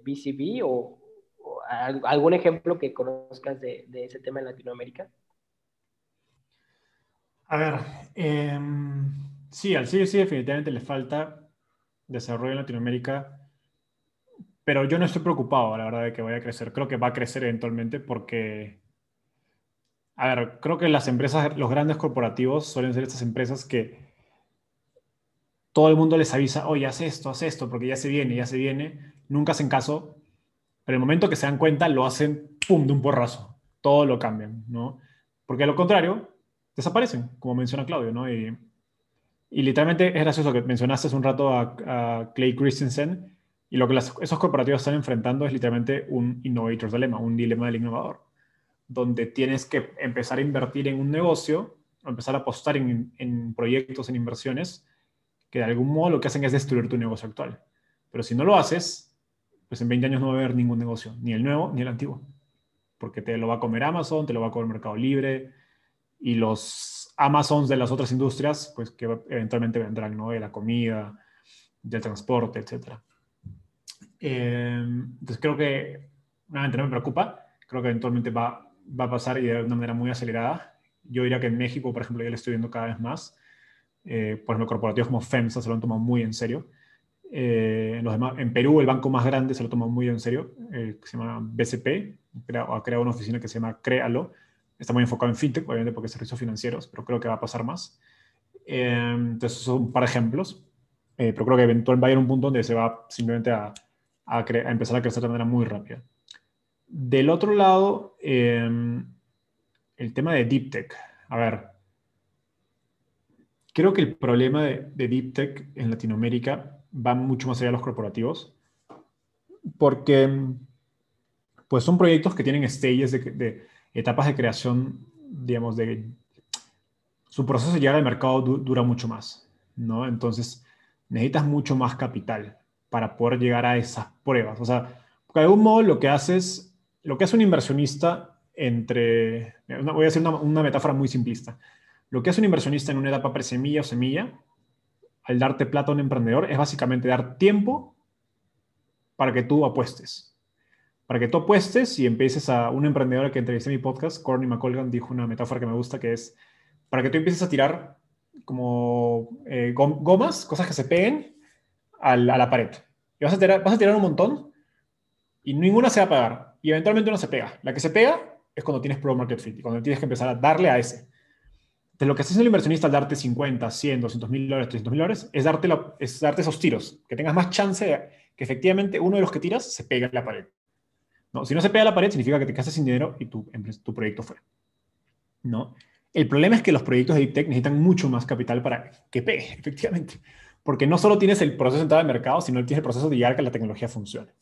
BCB o, algún ejemplo que conozcas de, de, ese tema en Latinoamérica? A ver, eh, sí, al CBC definitivamente le falta desarrollo en Latinoamérica, pero yo no estoy preocupado, la verdad, de que vaya a crecer. Creo que va a crecer eventualmente porque, a ver, creo que las empresas, los grandes corporativos suelen ser estas empresas que todo el mundo les avisa, oye, haz esto, haz esto, porque ya se viene, ya se viene. Nunca hacen caso, pero el momento que se dan cuenta lo hacen, pum, de un porrazo. Todo lo cambian, ¿no? Porque a lo contrario, desaparecen, como menciona Claudio, ¿no? Y, literalmente es gracioso que mencionaste hace un rato a, Clay Christensen y lo que esos corporativos están enfrentando es literalmente un innovator's dilemma, un dilema del innovador, donde tienes que empezar a invertir en un negocio empezar a apostar en, en proyectos, en inversiones que de algún modo lo que hacen es destruir tu negocio actual. Pero si no lo haces, pues en 20 años no va a haber ningún negocio, ni el nuevo ni el antiguo. Porque te lo va a comer Amazon, te lo va a comer Mercado Libre y los Amazons de las otras industrias, pues que eventualmente vendrán, ¿no? De la comida, del transporte, etc. Eh, entonces creo que, nuevamente no me preocupa, creo que eventualmente va, va a pasar y de una manera muy acelerada. Yo diría que en México, por ejemplo, ya lo estoy viendo cada vez más eh, por ejemplo, corporativos como FEMSA se lo han tomado muy en serio. Eh, en, los demás, en Perú, el banco más grande se lo toma muy en serio, eh, que se llama BCP, ha creado una oficina que se llama Créalo. Está muy enfocado en fintech, obviamente porque es servicios financieros, pero creo que va a pasar más. entonces, son un par de ejemplos, pero creo que eventualmente va a ir un punto donde se va simplemente a, a, empezar a crecer de manera muy rápida. Del otro lado, el tema de Deep Tech. A ver, Creo que el problema de, Deep Tech en Latinoamérica va mucho más allá de los corporativos, porque pues son proyectos que tienen stages de, etapas de creación, digamos, de su proceso de llegar al mercado dura mucho más, ¿no? Entonces necesitas mucho más capital para poder llegar a esas pruebas. O sea, de algún modo lo que haces, lo que hace un inversionista entre, voy a hacer una metáfora muy simplista lo que hace un inversionista en una etapa presemilla o semilla, al darte plata a un emprendedor, es básicamente dar tiempo para que tú apuestes. Para que tú apuestes y empieces a... Un emprendedor que entrevisté en mi podcast, Courtney McColgan, dijo una metáfora que me gusta, que es para que tú empieces a tirar como eh, gomas, cosas que se peguen a la, pared. Y vas a, tirar, vas a tirar un montón y ninguna se va a pegar. Y eventualmente una se pega. La que se pega es cuando tienes Pro Market Fit y cuando tienes que empezar a darle a ese de lo que hace el inversionista al darte 50, 100, 200 mil dólares, 300 mil dólares, es darte, es darte esos tiros, que tengas más chance de que efectivamente uno de los que tiras se pegue en la pared. No, si no se pega a la pared, significa que te quedas sin dinero y tu, tu proyecto fue. ¿no? El problema es que los proyectos de Deep Tech necesitan mucho más capital para que pegue, efectivamente. Porque no solo tienes el proceso de entrada al mercado, sino tienes el proceso de llegar a que la tecnología funcione.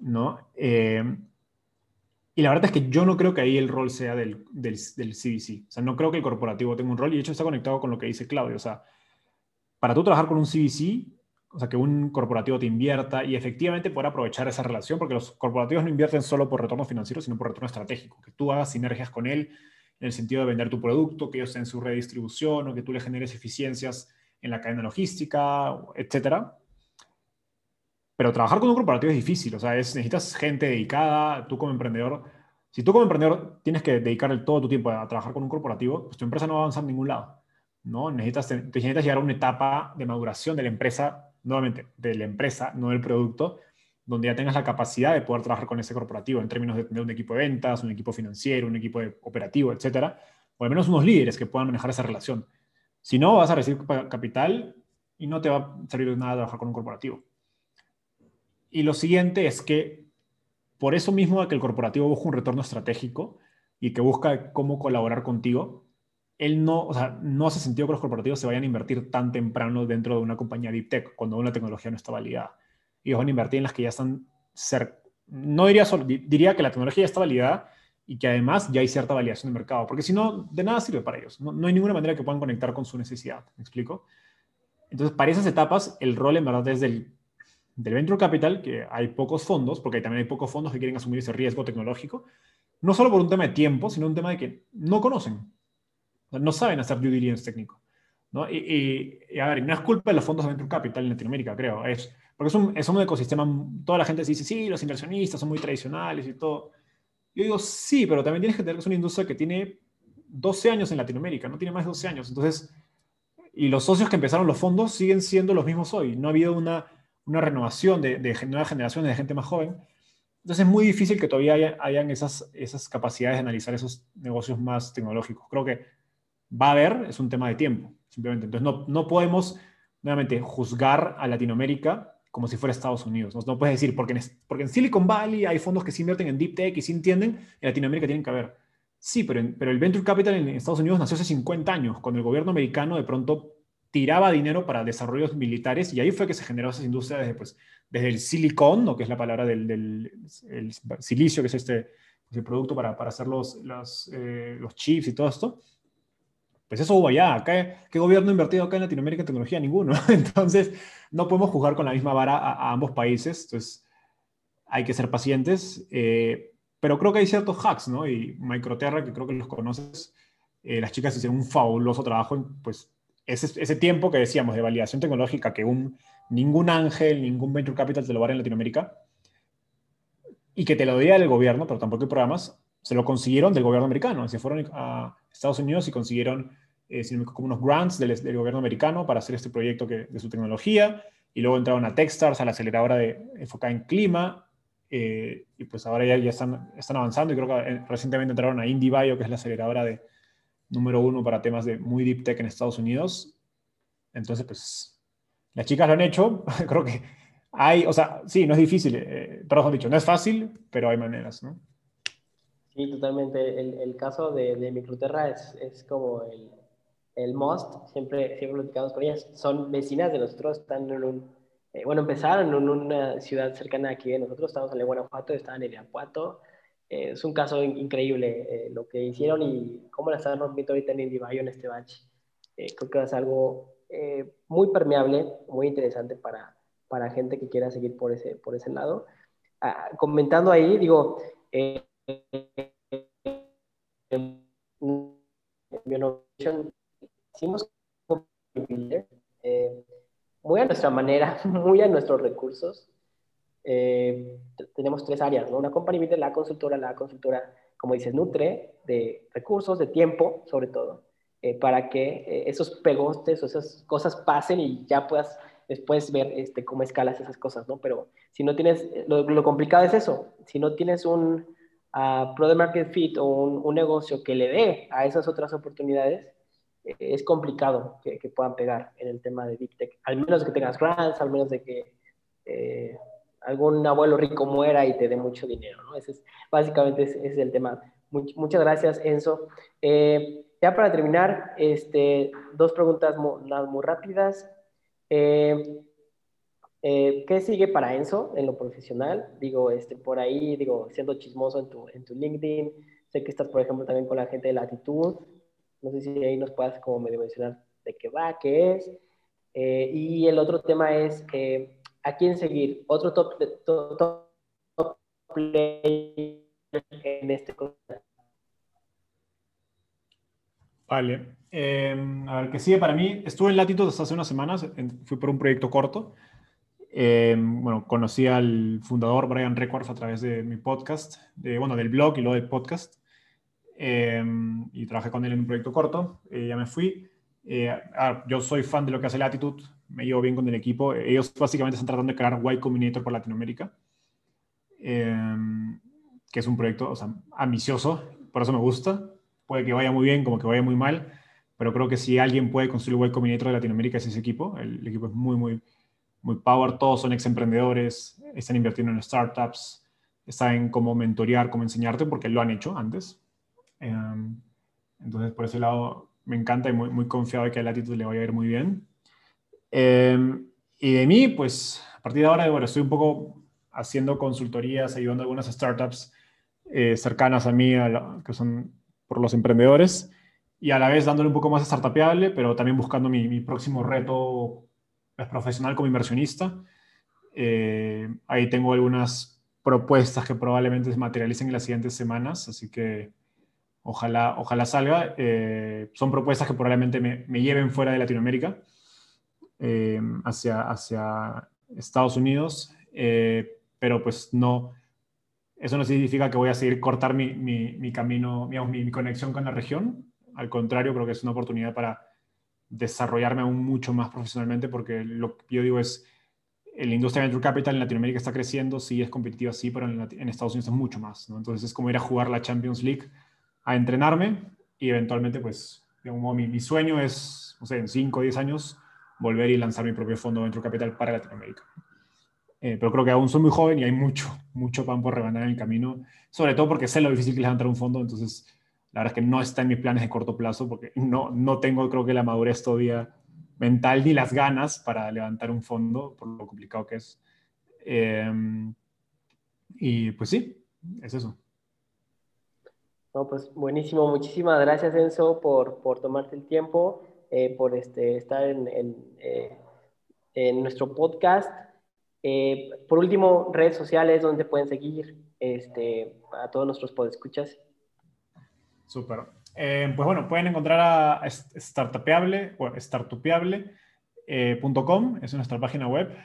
¿no? Eh, y la verdad es que yo no creo que ahí el rol sea del, del, del, CBC. O sea, no creo que el corporativo tenga un rol y de hecho está conectado con lo que dice Claudio. O sea, para tú trabajar con un CBC, o sea, que un corporativo te invierta y efectivamente poder aprovechar esa relación, porque los corporativos no invierten solo por retorno financiero, sino por retorno estratégico. Que tú hagas sinergias con él en el sentido de vender tu producto, que ellos estén en su redistribución o que tú le generes eficiencias en la cadena logística, etcétera pero trabajar con un corporativo es difícil, o sea, es, necesitas gente dedicada, tú como emprendedor, si tú como emprendedor tienes que dedicarle todo tu tiempo a trabajar con un corporativo, pues tu empresa no va a avanzar a ningún lado, ¿no? Necesitas, necesitas llegar a una etapa de maduración de la empresa, nuevamente, de la empresa, no del producto, donde ya tengas la capacidad de poder trabajar con ese corporativo en términos de tener un equipo de ventas, un equipo financiero, un equipo operativo, etcétera, o al menos unos líderes que puedan manejar esa relación. Si no, vas a recibir capital y no te va a servir de nada trabajar con un corporativo. Y lo siguiente es que por eso mismo que el corporativo busca un retorno estratégico y que busca cómo colaborar contigo, él no, o sea, no hace sentido que los corporativos se vayan a invertir tan temprano dentro de una compañía deep tech cuando una tecnología no está validada. Ellos van a invertir en las que ya están cerca. No diría solo, diría que la tecnología ya está validada y que además ya hay cierta validación de mercado, porque si no, de nada sirve para ellos. No, no hay ninguna manera que puedan conectar con su necesidad. ¿Me explico? Entonces, para esas etapas, el rol en verdad es del, del venture capital, que hay pocos fondos, porque también hay pocos fondos que quieren asumir ese riesgo tecnológico, no solo por un tema de tiempo, sino un tema de que no conocen, no saben hacer due diligence técnico. ¿no? Y, a ver, no es culpa de los fondos de venture capital en Latinoamérica, creo, es porque es un, es un ecosistema, toda la gente dice, sí, los inversionistas son muy tradicionales y todo. Yo digo, sí, pero también tienes que tener que es una industria que tiene 12 años en Latinoamérica, no tiene más de 12 años. Entonces, y los socios que empezaron los fondos siguen siendo los mismos hoy. No ha habido una, una renovación de, de nuevas generaciones de gente más joven. Entonces es muy difícil que todavía hayan esas, esas capacidades de analizar esos negocios más tecnológicos. Creo que va a haber, es un tema de tiempo, simplemente. Entonces no, no podemos, nuevamente, juzgar a Latinoamérica como si fuera Estados Unidos. No, no puedes decir, porque en, porque en Silicon Valley hay fondos que se invierten en Deep Tech y se entienden, en Latinoamérica tienen que haber. Sí, pero, pero el Venture Capital en Estados Unidos nació hace 50 años, cuando el gobierno americano de pronto tiraba dinero para desarrollos militares y ahí fue que se generó esa industria desde, pues, desde el silicón, ¿no? que es la palabra del, del el silicio, que es este el producto para, para hacer los, los, eh, los, chips y todo esto. Pues eso hubo allá. ¿Qué gobierno ha invertido acá en Latinoamérica en tecnología? Ninguno. Entonces, no podemos jugar con la misma vara a, ambos países. Entonces, hay que ser pacientes. Eh, pero creo que hay ciertos hacks, ¿no? Y Microterra, que creo que los conoces, eh, las chicas hicieron un fabuloso trabajo en, pues, ese, ese, tiempo que decíamos de validación tecnológica que un, ningún ángel, ningún venture capital te lo va a dar en Latinoamérica y que te lo diera el gobierno, pero tampoco hay programas, se lo consiguieron del gobierno americano. Se fueron a Estados Unidos y consiguieron eh, como unos grants del, del, gobierno americano para hacer este proyecto que, de su tecnología. Y luego entraron a Techstars, a la aceleradora de, enfocada en clima, eh, y pues ahora ya, ya están, están, avanzando y creo que eh, recientemente entraron a IndieBio, que es la aceleradora de número uno para temas de muy deep tech en Estados Unidos. Entonces, pues las chicas lo han hecho, creo que hay, o sea, sí, no es difícil, eh, han dicho, no es fácil, pero hay maneras, ¿no? Sí, totalmente. El, el caso de, de Microterra es, es como el, el most, siempre, siempre platicamos con ellas, son vecinas de nosotros, están en un eh, bueno, empezaron en una ciudad cercana aquí de nosotros, estamos en Guanajuato, estaban en Irapuato. Eh, es un caso increíble eh, lo que hicieron y cómo la están rompiendo ahorita en Indivayo en este batch. creo que ser algo muy permeable, muy interesante para, para gente que quiera seguir por ese, por ese lado. Ah, comentando ahí, digo, en hicimos eh, muy a nuestra manera, muy a nuestros recursos. Eh, tenemos tres áreas, ¿no? Una compañía de la consultora, la consultora, como dices, nutre de recursos, de tiempo, sobre todo, eh, para que eh, esos pegostes o esas cosas pasen y ya puedas después ver este, cómo escalas esas cosas, ¿no? Pero si no tienes, lo, complicado es eso, si no tienes un uh, product market fit o un, un negocio que le dé a esas otras oportunidades, es complicado que, puedan pegar en el tema de Deep Tech, al menos que tengas grants, al menos de que eh, algún abuelo rico muera y te dé mucho dinero, ¿no? Ese es, básicamente ese, es el tema. muchas gracias, Enzo. Eh, ya para terminar, este, dos preguntas muy, muy rápidas. Eh, ¿Qué sigue para Enzo en lo profesional? Digo, este, por ahí, digo, siendo chismoso en tu, en tu LinkedIn, sé que estás, por ejemplo, también con la gente de Latitud, no sé si ahí nos puedas como medio mencionar de qué va, qué es. Eh, y el otro tema es eh, a quién seguir. Otro top, top, top play en este Vale. Eh, a ver, ¿qué sigue para mí? Estuve en Latitud hasta hace unas semanas, fui por un proyecto corto. bueno, conocí al fundador Brian Records a través de mi podcast, bueno, del blog y luego del podcast. Em, y trabajé con él en un proyecto corto, eh, ya me fui. Eh, yo soy fan de lo que hace Latitude, me llevo bien con el equipo. Ellos básicamente están tratando de crear Y Combinator por Latinoamérica, em, que es un proyecto o sea, ambicioso, por eso me gusta. puede que vaya muy bien como que vaya muy mal, pero creo que si alguien puede construir el Y Combinator de Latinoamérica es ese equipo. El, equipo es muy, muy, muy power, todos son ex emprendedores, están invirtiendo en startups, saben cómo mentorear, cómo enseñarte, porque lo han hecho antes. Em, entonces, por ese lado, me encanta y muy, muy confiado de que a Latitude le vaya a ir muy bien. Em, y de mí, pues, a partir de ahora, bueno, estoy un poco haciendo consultorías, ayudando a algunas startups eh, cercanas a mí, que son por los emprendedores, y a la vez dándole un poco más startupiable, pero también buscando mi, mi próximo reto pues, profesional como inversionista. Eh, ahí tengo algunas propuestas que probablemente se materialicen en las siguientes semanas, así que ojalá, ojalá salga. Eh, son propuestas que probablemente me, lleven fuera de Latinoamérica, hacia, hacia Estados Unidos, pero pues no, eso no significa que voy a seguir cortar mi, mi, camino, mi, conexión con la región. Al contrario, creo que es una oportunidad para desarrollarme aún mucho más profesionalmente, porque lo que yo digo es, la industria de Venture Capital en Latinoamérica está creciendo, sí es competitiva, sí, pero en, Estados Unidos es mucho más. Entonces es como ir a jugar la Champions League, a entrenarme y eventualmente, pues, digamos, mi, mi sueño es, no sé, en 5 o 10 años, volver y lanzar mi propio fondo de Venture Capital para Latinoamérica. Eh, pero creo que aún soy muy joven y hay mucho, mucho pan por rebanar en el camino, sobre todo porque sé lo difícil que es levantar un fondo, entonces la verdad es que no está en mis planes de corto plazo porque no, no tengo, creo que la madurez todavía mental ni las ganas para levantar un fondo, por lo complicado que es. Em, y pues sí, es eso. No, pues buenísimo. Muchísimas gracias, Enzo, por, por tomarte el tiempo, eh, por este, estar en, en, eh, en nuestro podcast. Eh, por último, redes sociales donde pueden seguir este, a todos nuestros podescuchas. Súper. Pues bueno, pueden encontrar a Startupeable o startupeable.com, es nuestra página web,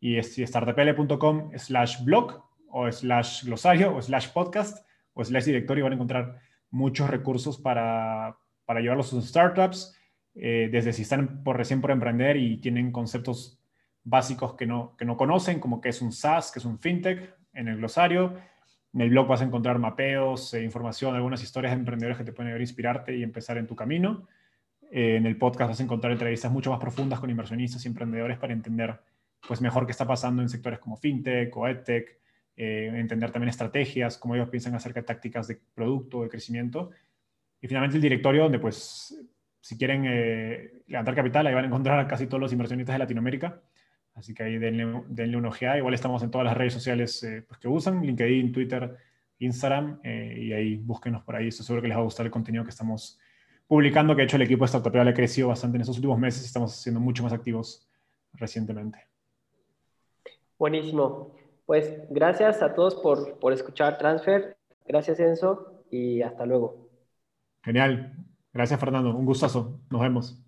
y es startupeable.com slash blog o slash glosario o slash podcast o slash directorio van a encontrar muchos recursos para, para llevarlos a sus startups, desde si están por recién por emprender y tienen conceptos básicos que no, que no conocen, como que es un SaaS, que es un fintech, en el glosario. En el blog vas a encontrar mapeos, e información, algunas historias de emprendedores que te pueden inspirarte y empezar en tu camino. Eh, en el podcast vas a encontrar entrevistas mucho más profundas con inversionistas y emprendedores para entender pues, mejor qué está pasando en sectores como fintech o edtech, eh, entender también estrategias, cómo ellos piensan acerca de tácticas de producto, de crecimiento. Y finalmente el directorio, donde pues si quieren eh, levantar capital, ahí van a encontrar a casi todos los inversionistas de Latinoamérica Así que ahí denle, denle una ojeada. Igual estamos en todas las redes sociales eh, pues, que usan, LinkedIn, Twitter, Instagram, eh, y ahí búsquenos por ahí. Estoy seguro que les va a gustar el contenido que estamos publicando, que de hecho el equipo de Startup ha crecido bastante en estos últimos meses estamos siendo mucho más activos recientemente. Buenísimo. Pues gracias a todos por, por escuchar Transfer. Gracias Enzo y hasta luego. Genial. Gracias Fernando. Un gustazo. Nos vemos.